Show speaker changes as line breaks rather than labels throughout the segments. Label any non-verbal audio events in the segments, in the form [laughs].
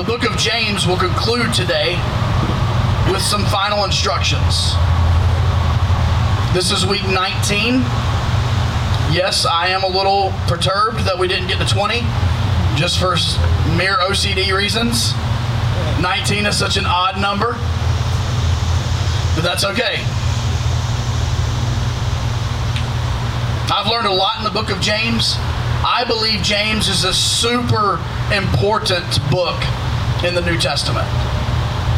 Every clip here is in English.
the book of James will conclude today with some final instructions. This is week 19. Yes, I am a little perturbed that we didn't get to 20 just for mere OCD reasons. 19 is such an odd number, but that's okay. I've learned a lot in the book of James. I believe James is a super important book in the New Testament.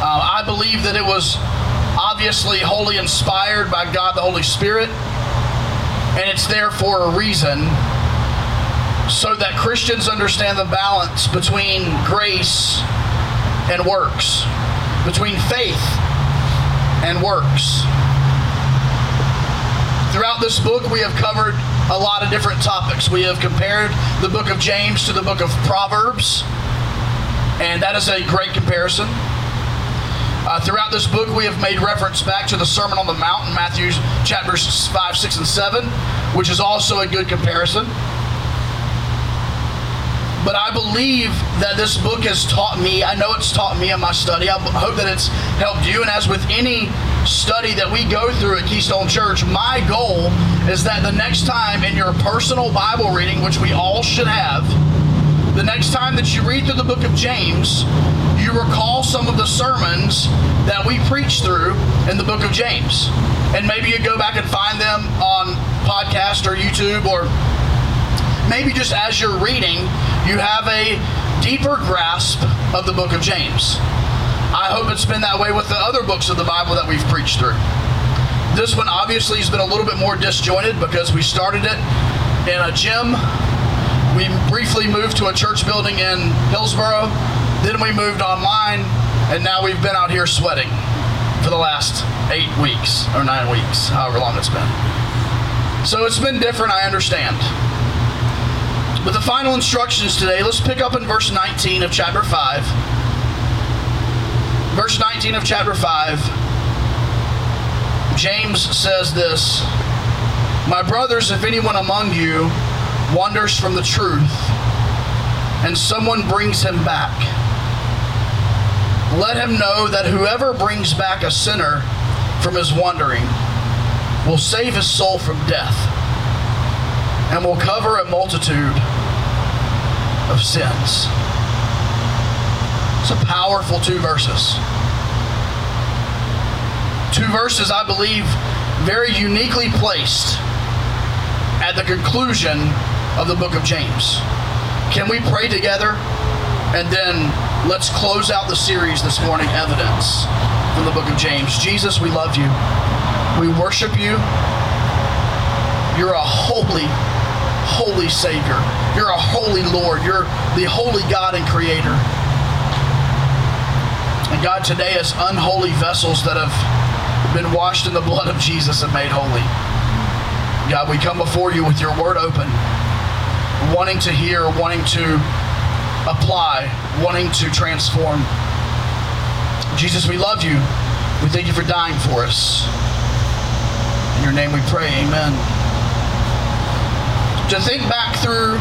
Uh, I believe that it was obviously wholly inspired by God the Holy Spirit, and it's there for a reason so that Christians understand the balance between grace and works, between faith and works. Throughout this book, we have covered a lot of different topics. We have compared the book of James to the book of Proverbs, and that is a great comparison. Uh, throughout this book, we have made reference back to the Sermon on the Mount in Matthew chapters 5, 6, and 7, which is also a good comparison. But I believe that this book has taught me, I know it's taught me in my study. I hope that it's helped you. And as with any study that we go through at Keystone Church, my goal is that the next time in your personal Bible reading, which we all should have, the next time that you read through the book of James, you recall some of the sermons that we preached through in the book of James. And maybe you go back and find them on podcast or YouTube or maybe just as you're reading, you have a deeper grasp of the book of James. I hope it's been that way with the other books of the Bible that we've preached through. This one obviously has been a little bit more disjointed because we started it in a gym. We briefly moved to a church building in Hillsboro. Then we moved online, and now we've been out here sweating for the last eight weeks or nine weeks, however long it's been. So it's been different, I understand. But the final instructions today, let's pick up in verse 19 of chapter 5. Verse 19 of chapter 5, James says this My brothers, if anyone among you wanders from the truth, and someone brings him back, let him know that whoever brings back a sinner from his wandering will save his soul from death and will cover a multitude of sins. It's a powerful two verses. Two verses, I believe, very uniquely placed at the conclusion of the book of James. Can we pray together? And then let's close out the series this morning, Evidence, from the book of James. Jesus, we love you. We worship you. You're a holy, holy Savior. You're a holy Lord. You're the holy God and Creator. And God, today, as unholy vessels that have been washed in the blood of Jesus and made holy, God, we come before you with your word open, wanting to hear, wanting to apply, wanting to transform. Jesus, we love you. We thank you for dying for us. In your name we pray, amen. To think back through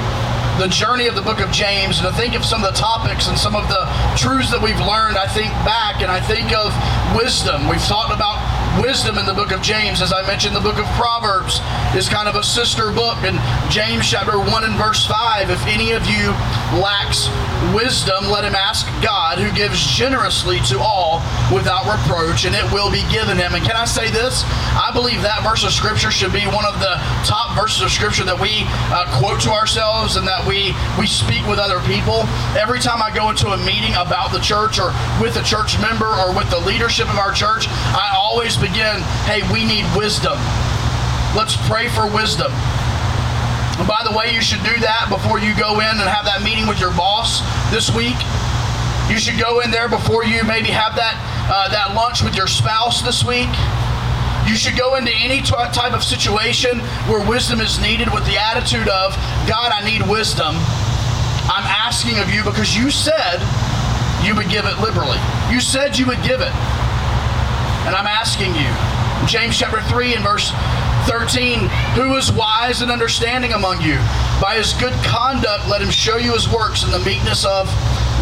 the journey of the book of James and to think of some of the topics and some of the truths that we've learned, I think back and I think of wisdom. We've talked about wisdom in the book of James. As I mentioned, the book of Proverbs is kind of a sister book. And James chapter 1 and verse 5 If any of you lacks wisdom, let him ask God, who gives generously to all without reproach, and it will be given him. And can I say this? I believe that verse of scripture should be one of the top verses of scripture that we uh, quote to ourselves and that we, we speak with other people. Every time I go into a meeting about the church or with a church member or with the leadership of our church, I always begin, hey, we need wisdom. Let's pray for wisdom. And by the way, you should do that before you go in and have that meeting with your boss this week. You should go in there before you maybe have that uh, that lunch with your spouse this week. You should go into any t- type of situation where wisdom is needed with the attitude of, God, I need wisdom. I'm asking of you because you said you would give it liberally. You said you would give it. And I'm asking you. James chapter 3 and verse 13 Who is wise and understanding among you? By his good conduct, let him show you his works in the meekness of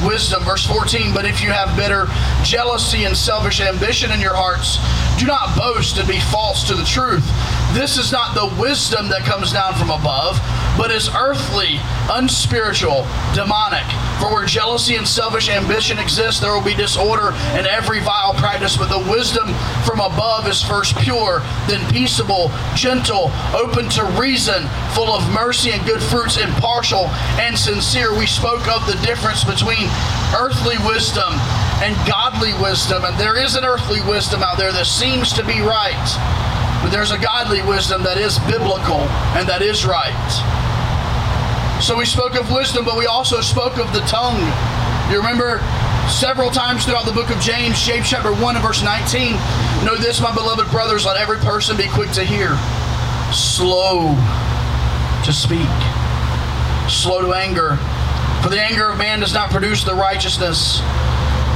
wisdom. Verse 14, but if you have bitter jealousy and selfish ambition in your hearts, do not boast and be false to the truth. This is not the wisdom that comes down from above, but is earthly, unspiritual, demonic. For where jealousy and selfish ambition exist, there will be disorder and every vile practice. But the wisdom from above is first pure, then peaceable, gentle, open to reason, full of mercy and good fruits, impartial and sincere. We spoke of the difference between earthly wisdom and godly wisdom. And there is an earthly wisdom out there that seems to be right. But there's a godly wisdom that is biblical and that is right. So we spoke of wisdom, but we also spoke of the tongue. You remember several times throughout the book of James, James chapter 1 and verse 19. Know this, my beloved brothers, let every person be quick to hear, slow to speak, slow to anger. For the anger of man does not produce the righteousness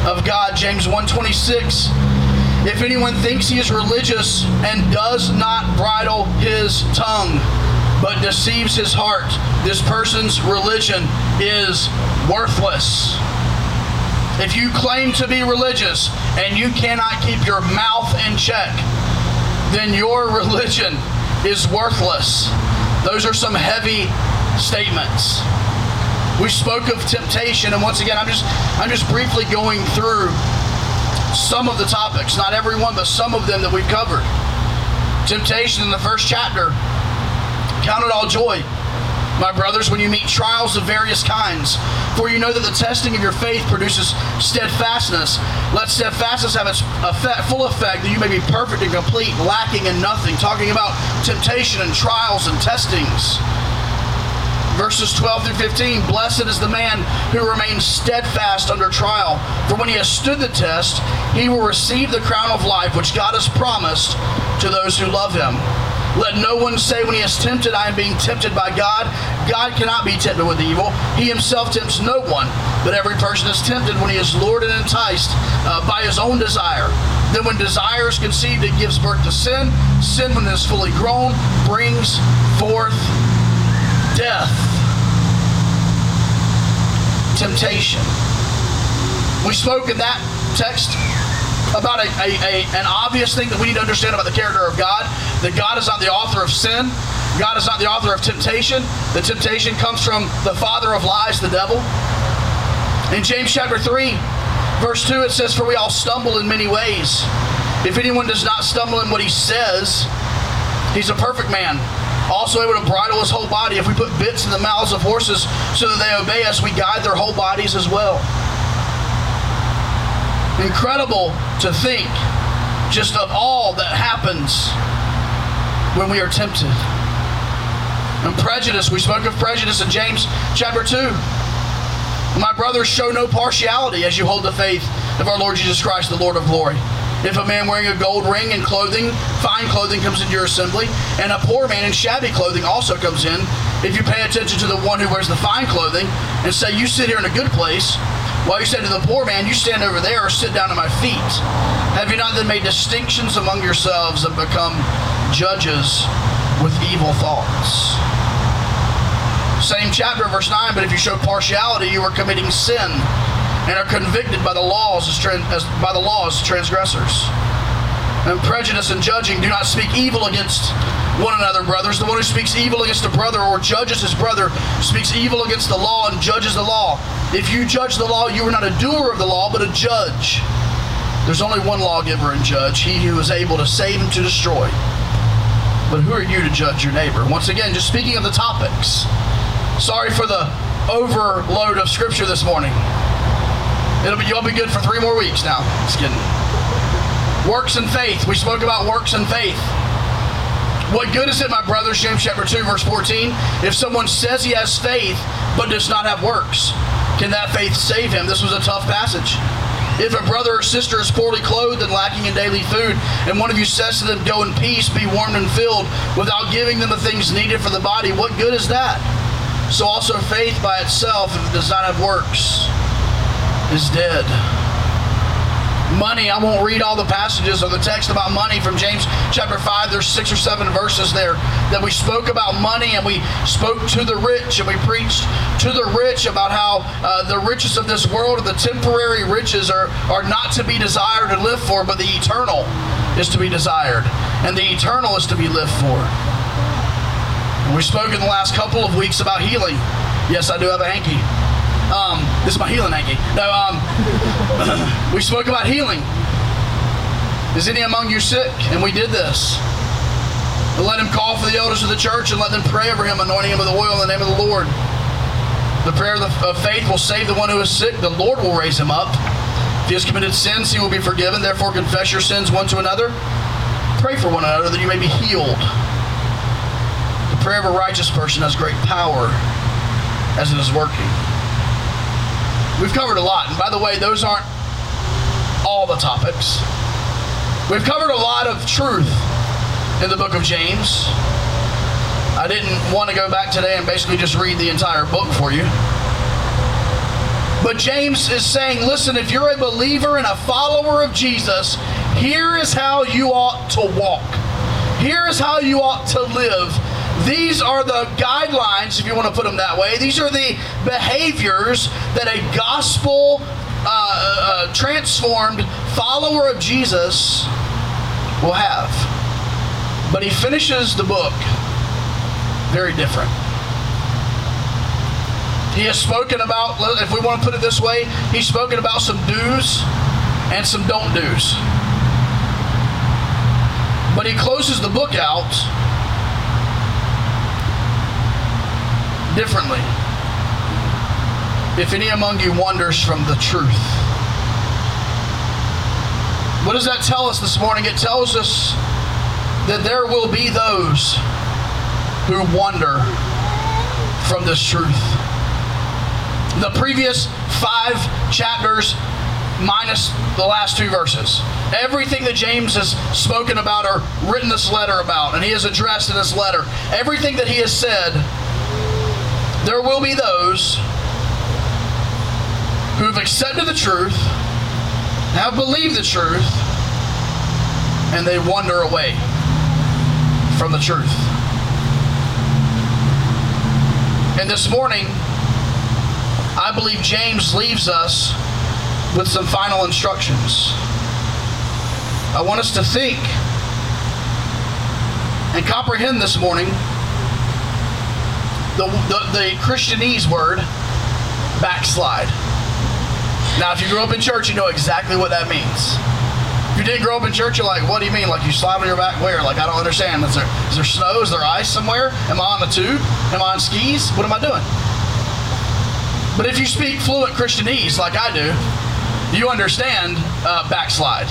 of God. James 126. If anyone thinks he is religious and does not bridle his tongue, but deceives his heart, this person's religion is worthless. If you claim to be religious and you cannot keep your mouth in check, then your [laughs] religion is worthless. Those are some heavy statements. We spoke of temptation, and once again, I'm just I'm just briefly going through some of the topics, not every one, but some of them that we've covered. Temptation in the first chapter. Count it all joy, my brothers, when you meet trials of various kinds. For you know that the testing of your faith produces steadfastness. Let steadfastness have its effect, full effect, that you may be perfect and complete, lacking in nothing. Talking about temptation and trials and testings verses 12 through 15 Blessed is the man who remains steadfast under trial, for when he has stood the test, he will receive the crown of life which God has promised to those who love him. Let no one say when he is tempted, I am being tempted by God. God cannot be tempted with evil. He himself tempts no one, but every person is tempted when he is lured and enticed uh, by his own desire. Then, when desire is conceived, it gives birth to sin. Sin, when it is fully grown, brings forth death, temptation. We spoke in that text about a, a, a, an obvious thing that we need to understand about the character of God that God is not the author of sin, God is not the author of temptation. The temptation comes from the father of lies, the devil. In James chapter 3, verse 2, it says, For we all stumble in many ways. If anyone does not stumble in what he says, he's a perfect man also able to bridle his whole body. If we put bits in the mouths of horses so that they obey us, we guide their whole bodies as well. Incredible to think just of all that happens when we are tempted. And prejudice, we spoke of prejudice in James chapter 2. My brothers, show no partiality as you hold the faith of our Lord Jesus Christ, the Lord of glory. If a man wearing a gold ring and clothing, fine clothing, comes into your assembly, and a poor man in shabby clothing also comes in, if you pay attention to the one who wears the fine clothing and say, You sit here in a good place, while you say to the poor man, You stand over there or sit down at my feet, have you not then made distinctions among yourselves and become judges with evil thoughts? Same chapter, verse 9, but if you show partiality, you are committing sin and are convicted by the laws as, as by the laws transgressors. And prejudice and judging do not speak evil against one another, brothers. The one who speaks evil against a brother or judges his brother speaks evil against the law and judges the law. If you judge the law, you are not a doer of the law, but a judge. There's only one lawgiver and judge, he who is able to save and to destroy. But who are you to judge your neighbor? Once again, just speaking of the topics. Sorry for the overload of scripture this morning. It'll be you'll be good for three more weeks now. Just kidding. Works and faith. We spoke about works and faith. What good is it, my brothers, James chapter 2, verse 14, if someone says he has faith but does not have works? Can that faith save him? This was a tough passage. If a brother or sister is poorly clothed and lacking in daily food, and one of you says to them, Go in peace, be warmed and filled, without giving them the things needed for the body, what good is that? So also faith by itself, if it does not have works, is dead. money. I won't read all the passages or the text about money from James chapter 5. There's six or seven verses there that we spoke about money and we spoke to the rich and we preached to the rich about how uh, the riches of this world and the temporary riches are, are not to be desired to live for, but the eternal is to be desired and the eternal is to be lived for. And we spoke in the last couple of weeks about healing. Yes, I do have a hanky. Um, this is my healing hanky. No, um, [laughs] we spoke about healing. Is any among you sick? And we did this. Let him call for the elders of the church and let them pray over him, anointing him with oil in the name of the Lord. The prayer of faith will save the one who is sick. The Lord will raise him up. If he has committed sins, he will be forgiven. Therefore, confess your sins one to another. Pray for one another that you may be healed. The prayer of a righteous person has great power as it is working. We've covered a lot. And by the way, those aren't all the topics. We've covered a lot of truth in the book of James. I didn't want to go back today and basically just read the entire book for you. But James is saying, listen, if you're a believer and a follower of Jesus, here is how you ought to walk. Here is how you ought to live these are the guidelines, if you want to put them that way. These are the behaviors that a gospel uh, uh, transformed follower of Jesus will have. But he finishes the book very different. He has spoken about, if we want to put it this way, he's spoken about some do's and some don't do's. But he closes the book out differently. If any among you wanders from the truth. What does that tell us this morning? It tells us that there will be those who wander from this truth. The previous five chapters minus the last two verses. Everything that James has spoken about or written this letter about, and he has addressed in this letter, everything that he has said there will be those who have accepted the truth, have believed the truth, and they wander away from the truth. And this morning, I believe James leaves us with some final instructions. I want us to think and comprehend this morning the, the, the Christianese word, backslide. Now, if you grew up in church, you know exactly what that means. If you didn't grow up in church, you're like, what do you mean? Like you slide on your back where? Like I don't understand. Is there, is there snow? Is there ice somewhere? Am I on a tube? Am I on skis? What am I doing? But if you speak fluent Christianese like I do, you understand uh, backslide.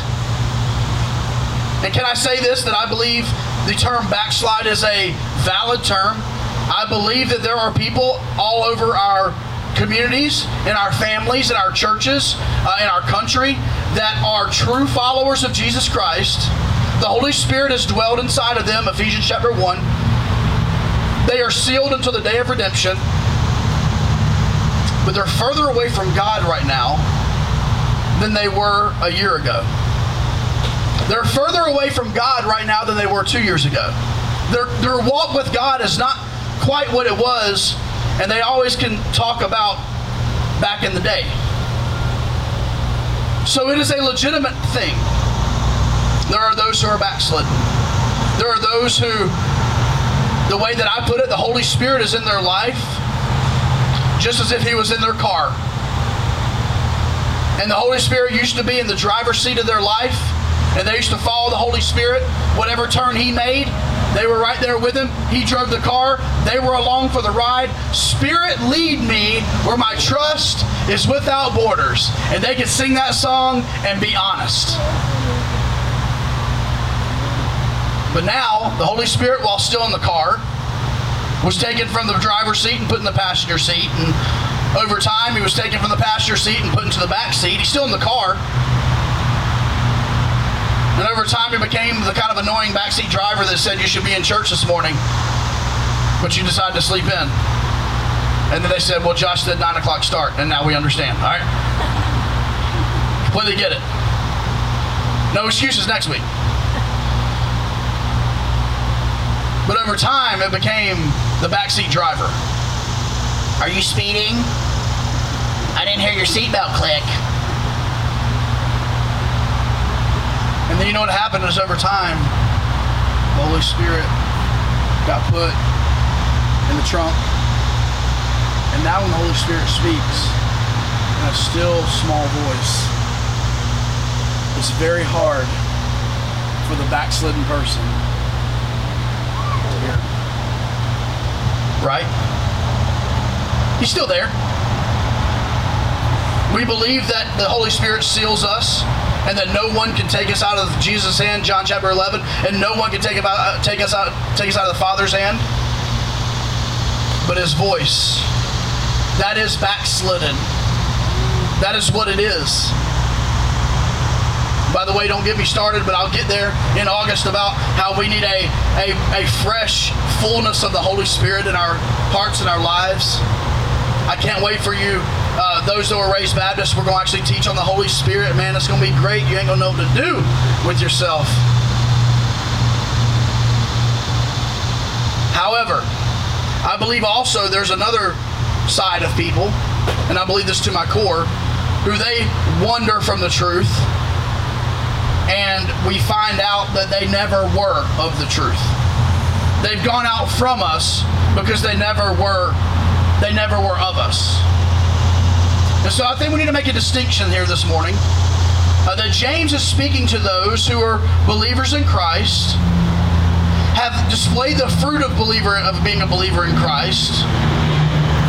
And can I say this that I believe the term backslide is a valid term I believe that there are people all over our communities, in our families, in our churches, uh, in our country that are true followers of Jesus Christ. The Holy Spirit has dwelled inside of them, Ephesians chapter 1. They are sealed until the day of redemption, but they're further away from God right now than they were a year ago. They're further away from God right now than they were two years ago. Their, their walk with God is not quite what it was, and they always can talk about back in the day. So it is a legitimate thing. There are those who are backslidden. There are those who, the way that I put it, the Holy Spirit is in their life just as if He was in their car. And the Holy Spirit used to be in the driver's seat of their life, and they used to follow the Holy Spirit, whatever turn He made, they were right there with him. He drove the car. They were along for the ride. Spirit, lead me where my trust is without borders. And they could sing that song and be honest. But now, the Holy Spirit, while still in the car, was taken from the driver's seat and put in the passenger seat. And over time, he was taken from the passenger seat and put into the back seat. He's still in the car, and over time, he became the kind of annoying backseat driver that said you should be in church this morning, but you decided to sleep in. And then they said, well, Josh said 9 o'clock start, and now we understand, all right? [laughs] Completely get it. No excuses next week. But over time, it became the backseat driver. Are you speeding? I didn't hear your seatbelt click. Then you know what happened is over time, the Holy Spirit got put in the trunk. And now when the Holy Spirit speaks in a still small voice, it's very hard for the backslidden person to hear. Right? He's still there. We believe that the Holy Spirit seals us and that no one can take us out of Jesus' hand, John chapter 11, and no one can take, about, uh, take, us, out, take us out of the Father's hand. But his voice, that is backslidden. That is what it is. By the way, don't get me started, but I'll get there in August about how we need a, a, a fresh fullness of the Holy Spirit in our hearts and our lives. I can't wait for you uh, those that were raised Baptist, we're going to actually teach on the Holy Spirit. Man, it's going to be great. You ain't going to know what to do with yourself. However, I believe also there's another side of people, and I believe this to my core, who they wander from the truth, and we find out that they never were of the truth. They've gone out from us because they never were they never were of us. And so I think we need to make a distinction here this morning uh, that James is speaking to those who are believers in Christ, have displayed the fruit of believer of being a believer in Christ.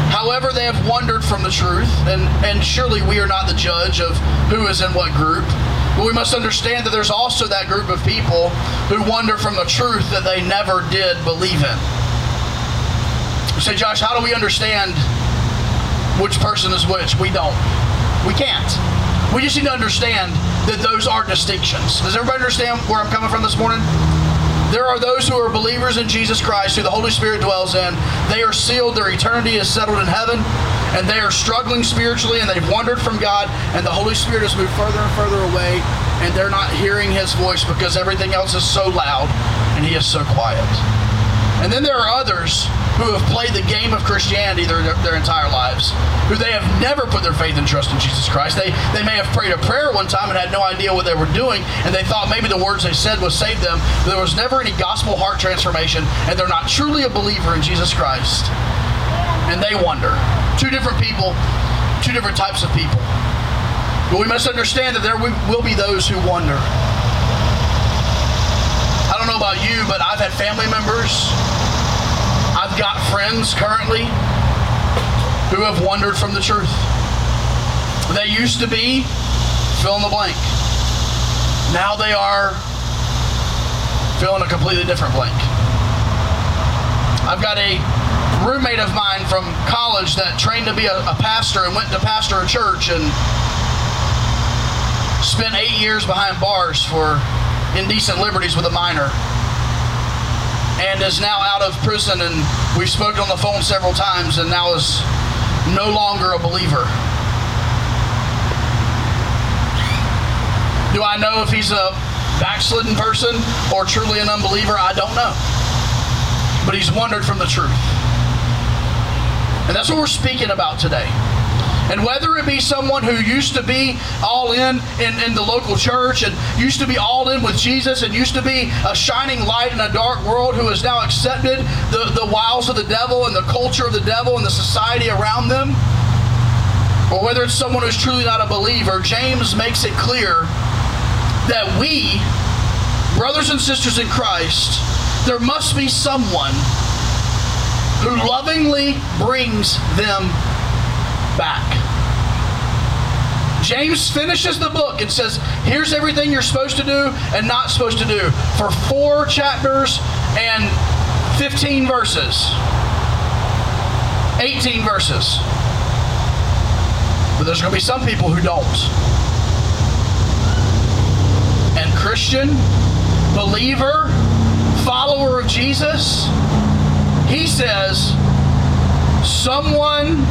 However, they have wandered from the truth, and, and surely we are not the judge of who is in what group. But we must understand that there's also that group of people who wander from the truth that they never did believe in. You say, Josh, how do we understand which person is which. We don't. We can't. We just need to understand that those are distinctions. Does everybody understand where I'm coming from this morning? There are those who are believers in Jesus Christ, who the Holy Spirit dwells in. They are sealed, their eternity is settled in heaven, and they are struggling spiritually, and they've wandered from God, and the Holy Spirit has moved further and further away, and they're not hearing His voice because everything else is so loud and He is so quiet. And then there are others who have played the game of Christianity their, their entire lives, who they have never put their faith and trust in Jesus Christ. They, they may have prayed a prayer one time and had no idea what they were doing, and they thought maybe the words they said would save them. But there was never any gospel heart transformation, and they're not truly a believer in Jesus Christ. And they wonder. Two different people, two different types of people. But we must understand that there will be those who wonder. I don't know about you, but I've had family members Got friends currently who have wandered from the truth. They used to be fill in the blank. Now they are filling a completely different blank. I've got a roommate of mine from college that trained to be a, a pastor and went to pastor a church and spent eight years behind bars for indecent liberties with a minor and is now out of prison. And we've spoken on the phone several times, and now is no longer a believer. Do I know if he's a backslidden person or truly an unbeliever? I don't know. But he's wandered from the truth. And that's what we're speaking about today. And whether it be someone who used to be all in, in in the local church and used to be all in with Jesus and used to be a shining light in a dark world who has now accepted the, the wiles of the devil and the culture of the devil and the society around them, or whether it's someone who's truly not a believer, James makes it clear that we, brothers and sisters in Christ, there must be someone who lovingly brings them back. James finishes the book and says, Here's everything you're supposed to do and not supposed to do for four chapters and 15 verses, 18 verses. But there's going to be some people who don't. And Christian, believer, follower of Jesus, he says, someone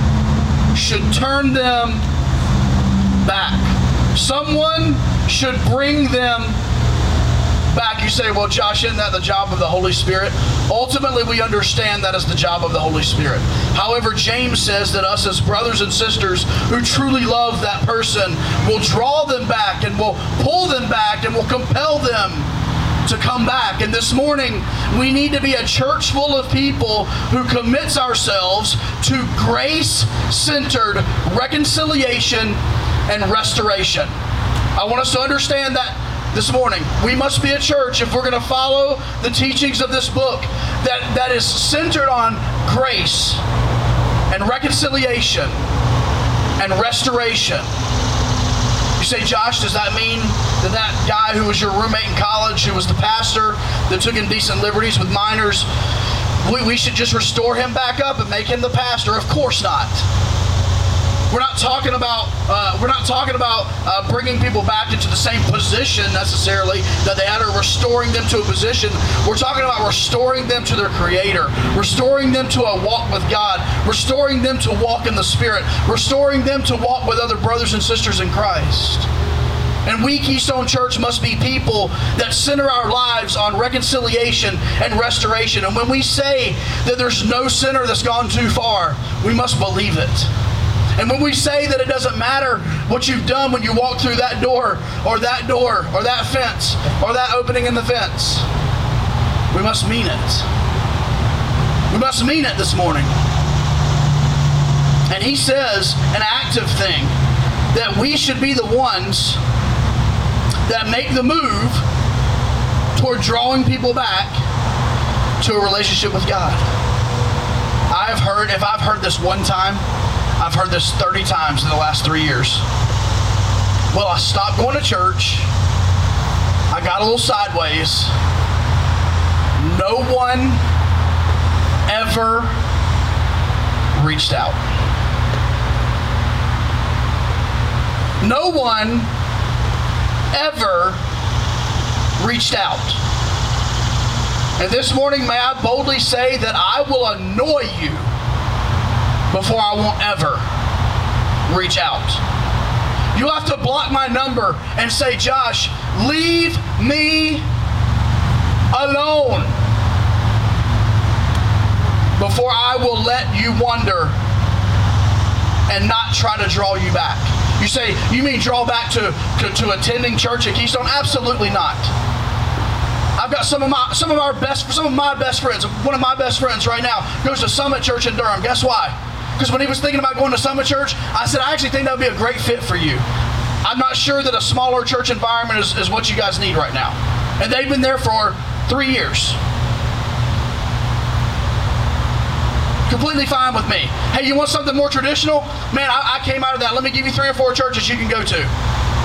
should turn them back. Someone should bring them back. You say, well, Josh, isn't that the job of the Holy Spirit? Ultimately, we understand that is the job of the Holy Spirit. However, James says that us as brothers and sisters who truly love that person will draw them back and will pull them back and will compel them to come back. And this morning, we need to be a church full of people who commits ourselves to grace centered reconciliation and restoration. I want us to understand that this morning. We must be a church if we're going to follow the teachings of this book that, that is centered on grace and reconciliation and restoration. You say, Josh, does that mean that that guy who was your roommate in college, who was the pastor, that took indecent liberties with minors, we, we should just restore him back up and make him the pastor? Of course not. We're not talking about uh, we're not talking about uh, bringing people back into the same position necessarily that they had, or restoring them to a position. We're talking about restoring them to their Creator, restoring them to a walk with God, restoring them to walk in the Spirit, restoring them to walk with other brothers and sisters in Christ. And we, Keystone Church, must be people that center our lives on reconciliation and restoration. And when we say that there's no sinner that's gone too far, we must believe it. And when we say that it doesn't matter what you've done when you walk through that door or that door or that fence or that opening in the fence, we must mean it. We must mean it this morning. And he says an active thing that we should be the ones that make the move toward drawing people back to a relationship with God. I've heard, if I've heard this one time, I've heard this 30 times in the last three years. Well, I stopped going to church. I got a little sideways. No one ever reached out. No one ever reached out. And this morning, may I boldly say that I will annoy you before I won't ever reach out. You'll have to block my number and say, Josh, leave me alone before I will let you wander and not try to draw you back. You say, you mean draw back to, to, to attending church at Keystone? Absolutely not. I've got some of my some of our best some of my best friends. One of my best friends right now goes to Summit Church in Durham. Guess why? Because when he was thinking about going to Summit Church, I said, I actually think that would be a great fit for you. I'm not sure that a smaller church environment is, is what you guys need right now. And they've been there for three years. Completely fine with me. Hey, you want something more traditional? Man, I, I came out of that. Let me give you three or four churches you can go to.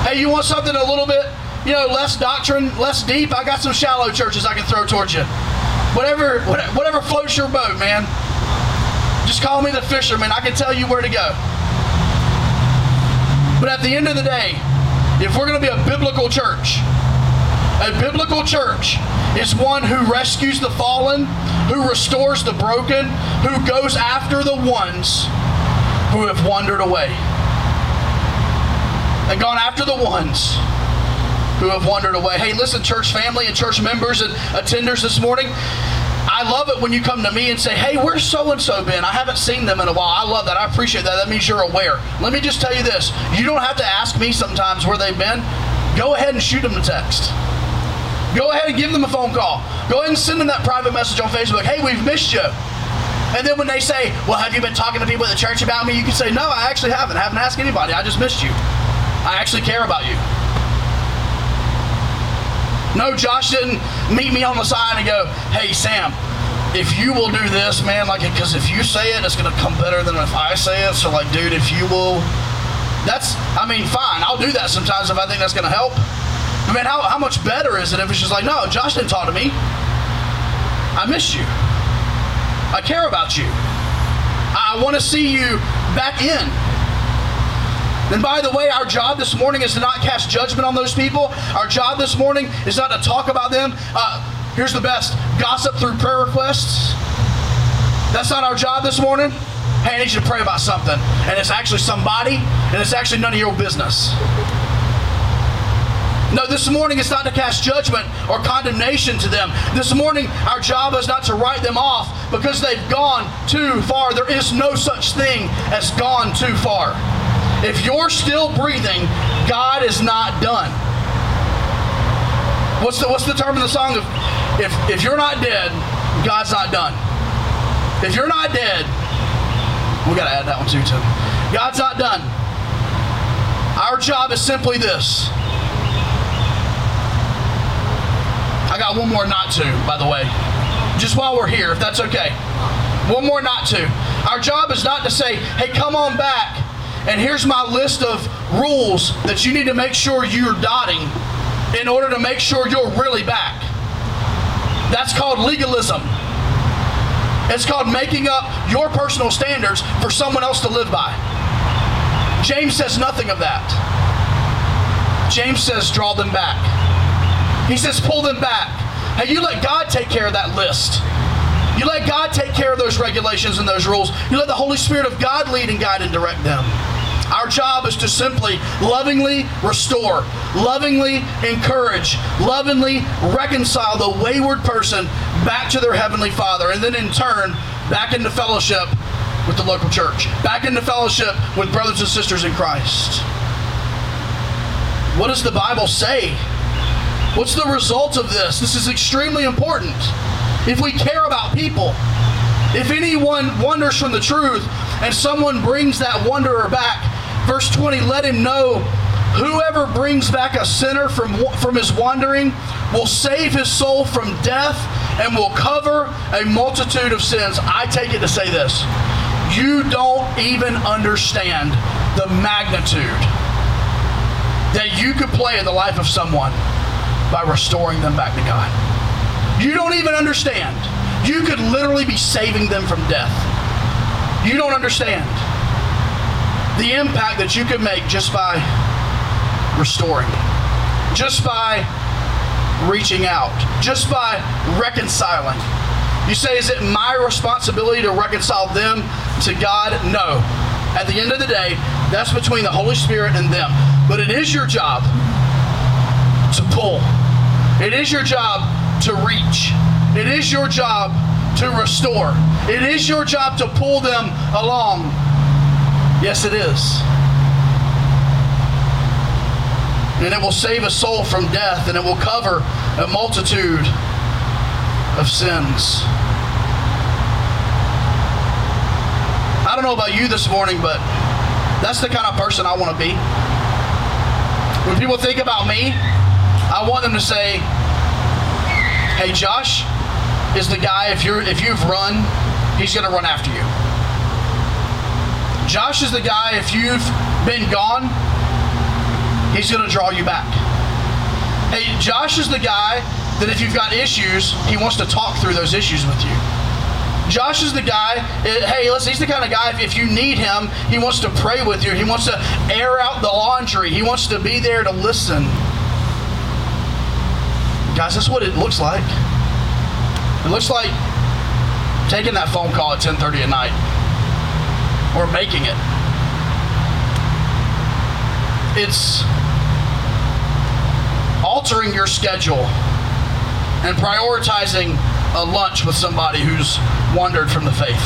Hey, you want something a little bit, you know, less doctrine, less deep? I got some shallow churches I can throw towards you. Whatever, whatever floats your boat, man. Just call me the fisherman. I can tell you where to go. But at the end of the day, if we're going to be a biblical church, a biblical church is one who rescues the fallen, who restores the broken, who goes after the ones who have wandered away. And gone after the ones who have wandered away. Hey, listen, church family and church members and attenders this morning. I love it when you come to me and say, hey, where's so and so been? I haven't seen them in a while. I love that. I appreciate that. That means you're aware. Let me just tell you this you don't have to ask me sometimes where they've been. Go ahead and shoot them a text. Go ahead and give them a phone call. Go ahead and send them that private message on Facebook. Hey, we've missed you. And then when they say, well, have you been talking to people at the church about me? You can say, no, I actually haven't. I haven't asked anybody. I just missed you. I actually care about you. No, Josh didn't meet me on the side and go, hey, Sam, if you will do this, man, like, because if you say it, it's going to come better than if I say it. So, like, dude, if you will, that's, I mean, fine. I'll do that sometimes if I think that's going to help. But, man, how, how much better is it if it's just like, no, Josh didn't talk to me. I miss you. I care about you. I want to see you back in. And by the way, our job this morning is to not cast judgment on those people. Our job this morning is not to talk about them. Uh, here's the best gossip through prayer requests. That's not our job this morning. Hey, I need you to pray about something. And it's actually somebody, and it's actually none of your business. No, this morning it's not to cast judgment or condemnation to them. This morning, our job is not to write them off because they've gone too far. There is no such thing as gone too far. If you're still breathing, God is not done. What's the, what's the term in the song? Of, if, if you're not dead, God's not done. If you're not dead, we got to add that one too, too. God's not done. Our job is simply this. I got one more not to, by the way. Just while we're here, if that's okay. One more not to. Our job is not to say, hey, come on back, and here's my list of rules that you need to make sure you're dotting in order to make sure you're really back. That's called legalism. It's called making up your personal standards for someone else to live by. James says nothing of that. James says, draw them back. He says, pull them back. Hey, you let God take care of that list. You let God take care of those regulations and those rules. You let the Holy Spirit of God lead and guide and direct them. Our job is to simply lovingly restore, lovingly encourage, lovingly reconcile the wayward person back to their Heavenly Father, and then in turn, back into fellowship with the local church, back into fellowship with brothers and sisters in Christ. What does the Bible say? What's the result of this? This is extremely important. If we care about people, if anyone wanders from the truth and someone brings that wanderer back, verse 20, let him know whoever brings back a sinner from, from his wandering will save his soul from death and will cover a multitude of sins. I take it to say this you don't even understand the magnitude that you could play in the life of someone by restoring them back to God. You don't even understand. You could literally be saving them from death. You don't understand the impact that you could make just by restoring, just by reaching out, just by reconciling. You say, is it my responsibility to reconcile them to God? No. At the end of the day, that's between the Holy Spirit and them. But it is your job to pull. It is your job to reach. It is your job to restore. It is your job to pull them along. Yes, it is. And it will save a soul from death, and it will cover a multitude of sins. I don't know about you this morning, but that's the kind of person I want to be. When people think about me, I want them to say, "Hey, Josh is the guy. If you're if you've run, he's going to run after you. Josh is the guy. If you've been gone, he's going to draw you back. Hey, Josh is the guy that if you've got issues, he wants to talk through those issues with you. Josh is the guy, eh, hey, listen, he's the kind of guy, if, if you need him, he wants to pray with you. He wants to air out the laundry. He wants to be there to listen. Guys, that's what it looks like. It looks like taking that phone call at 10:30 at night or making it. It's altering your schedule and prioritizing a lunch with somebody who's wandered from the faith.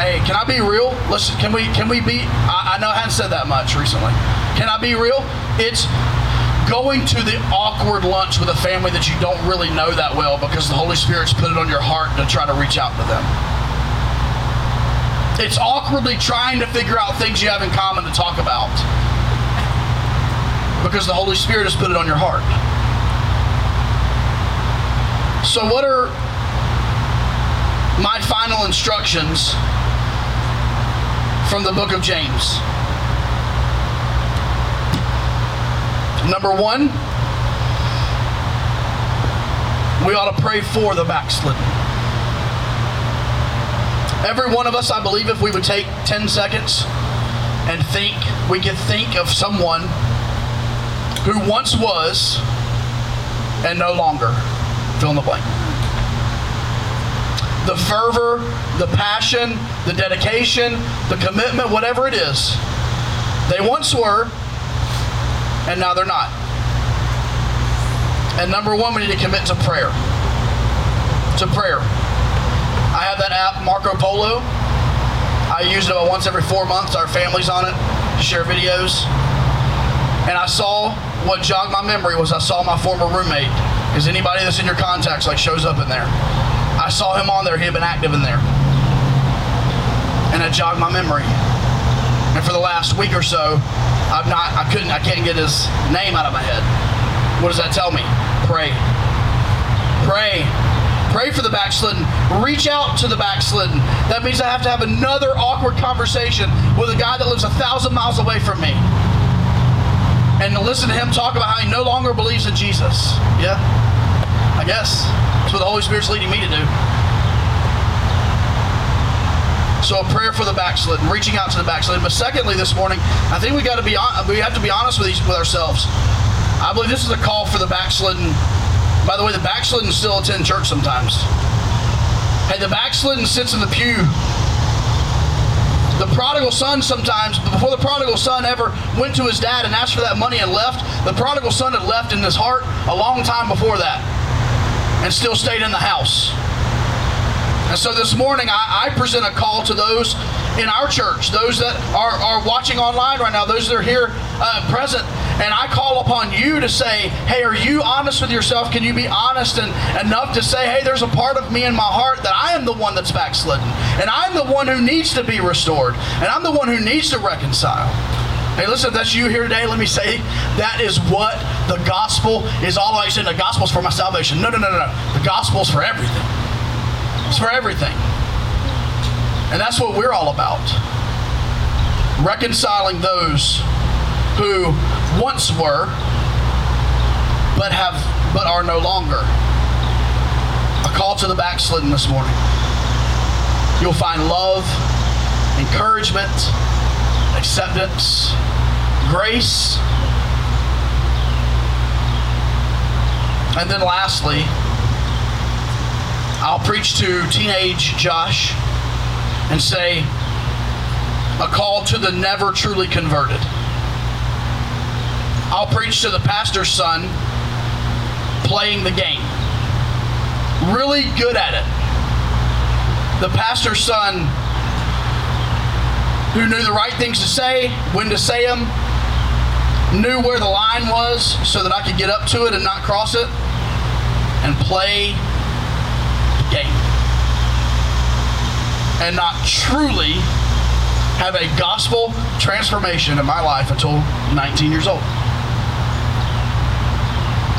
Hey, can I be real? Listen, can we can we be I, I know I haven't said that much recently. Can I be real? It's going to the awkward lunch with a family that you don't really know that well because the Holy Spirit's put it on your heart to try to reach out to them. It's awkwardly trying to figure out things you have in common to talk about because the Holy Spirit has put it on your heart. So, what are my final instructions from the book of James? Number one, we ought to pray for the backslidden. Every one of us, I believe, if we would take 10 seconds and think, we could think of someone who once was and no longer. Fill in the blank. The fervor, the passion, the dedication, the commitment, whatever it is, they once were and now they're not. And number one, we need to commit to prayer. To prayer. I have that app, Marco Polo. I use it about once every four months. Our family's on it to share videos. And I saw what jogged my memory was I saw my former roommate. Because anybody that's in your contacts like shows up in there. I saw him on there. He had been active in there. And it jogged my memory. And for the last week or so, I've not, I couldn't, I can't get his name out of my head. What does that tell me? Pray. Pray. Pray for the backslidden. Reach out to the backslidden. That means I have to have another awkward conversation with a guy that lives a thousand miles away from me. And listen to him talk about how he no longer believes in Jesus. Yeah? I guess. That's what the Holy Spirit's leading me to do. So a prayer for the backslidden, reaching out to the backslidden. But secondly, this morning, I think we got to be we have to be honest with each, with ourselves. I believe this is a call for the backslidden. By the way, the backslidden still attend church sometimes. Hey, the backslidden sits in the pew. The prodigal son sometimes, before the prodigal son ever went to his dad and asked for that money and left, the prodigal son had left in his heart a long time before that and still stayed in the house. And so this morning, I, I, present a call to those in our church, those that are, are watching online right now, those that are here uh, present. And I call upon you to say, hey, are you honest with yourself? Can you be honest and enough to say, hey, there's a part of me in my heart that I am the one that's backslidden. And I'm the one who needs to be restored. And I'm the one who needs to reconcile. Hey, listen, if that's you here today, let me say that is what the gospel is all about. You saying the gospel's for my salvation. No, no, no, no, no. The gospel's for everything. It's for everything. And that's what we're all about. Reconciling those who once were but have but are no longer. A call to the backslidden this morning. You'll find love, encouragement, acceptance, grace. And then lastly, I'll preach to teenage Josh and say, a call to the never truly converted. I'll preach to the pastor's son playing the game. Really good at it. The pastor's son who knew the right things to say, when to say them, knew where the line was so that I could get up to it and not cross it, and play the game and not truly have a gospel transformation in my life until 19 years old.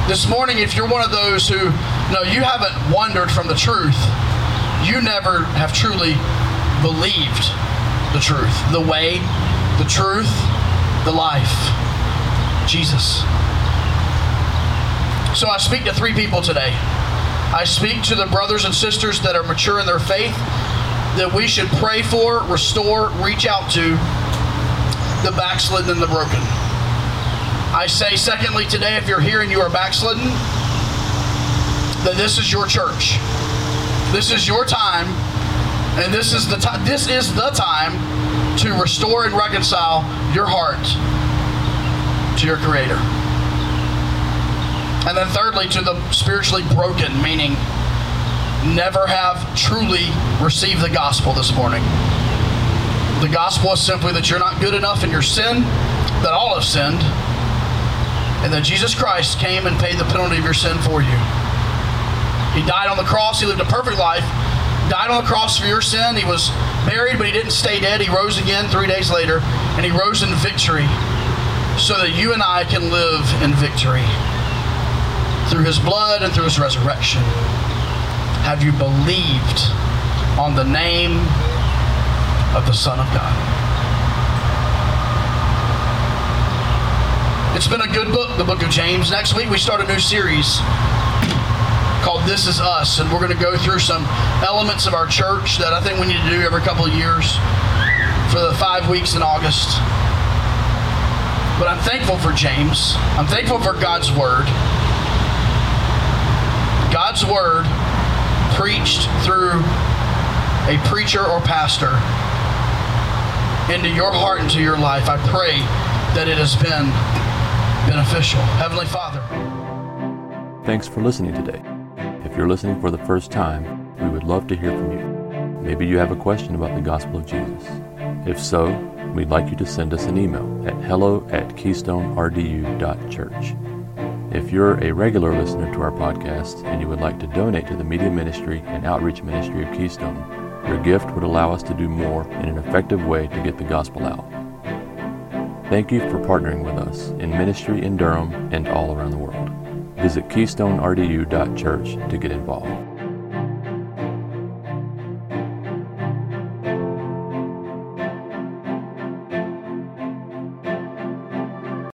This morning, if you're one of those who, no, you haven't wandered from the truth, you never have truly believed the truth, the way, the truth, the life. Jesus. So I speak to three people today. I speak to the brothers and sisters that are mature in their faith that we should pray for, restore, reach out to the backslidden and the broken. I say, secondly, today, if you're here and you are backslidden, that this is your church. This is your time, and this is the time. This is the time to restore and reconcile your heart to your Creator. And then thirdly, to the spiritually broken, meaning never have truly received the gospel this morning. The gospel is simply that you're not good enough in your sin, that all have sinned, and that Jesus Christ came and paid the penalty of your sin for you. He died on the cross, he lived a perfect life, died on the cross for your sin. He was buried, but he didn't stay dead. He rose again three days later, and he rose in victory so that you and I can live in victory through his blood and through his resurrection? Have you believed on the name of the Son of God? It's been a good book, the book of James. Next week we start a new series called This Is Us, and we're going to go through some elements of our church that I think we need to do every couple of years for the five weeks in August. But I'm thankful for James. I'm thankful for God's Word. God's word preached through a preacher or pastor into your heart, into your life, I pray that it has been beneficial. Heavenly Father.
Thanks for listening today. If you're listening for the first time, we would love to hear from you. Maybe you have a question about the gospel of Jesus. If so, we'd like you to send us an email at hello at keystonerdu.church. If you're a regular listener to our podcast and you would like to donate to the media ministry and outreach ministry of Keystone, your gift would allow us to do more in an effective way to get the gospel out. Thank you for partnering with us in ministry in Durham and all around the world. Visit keystonerdu.church to get involved.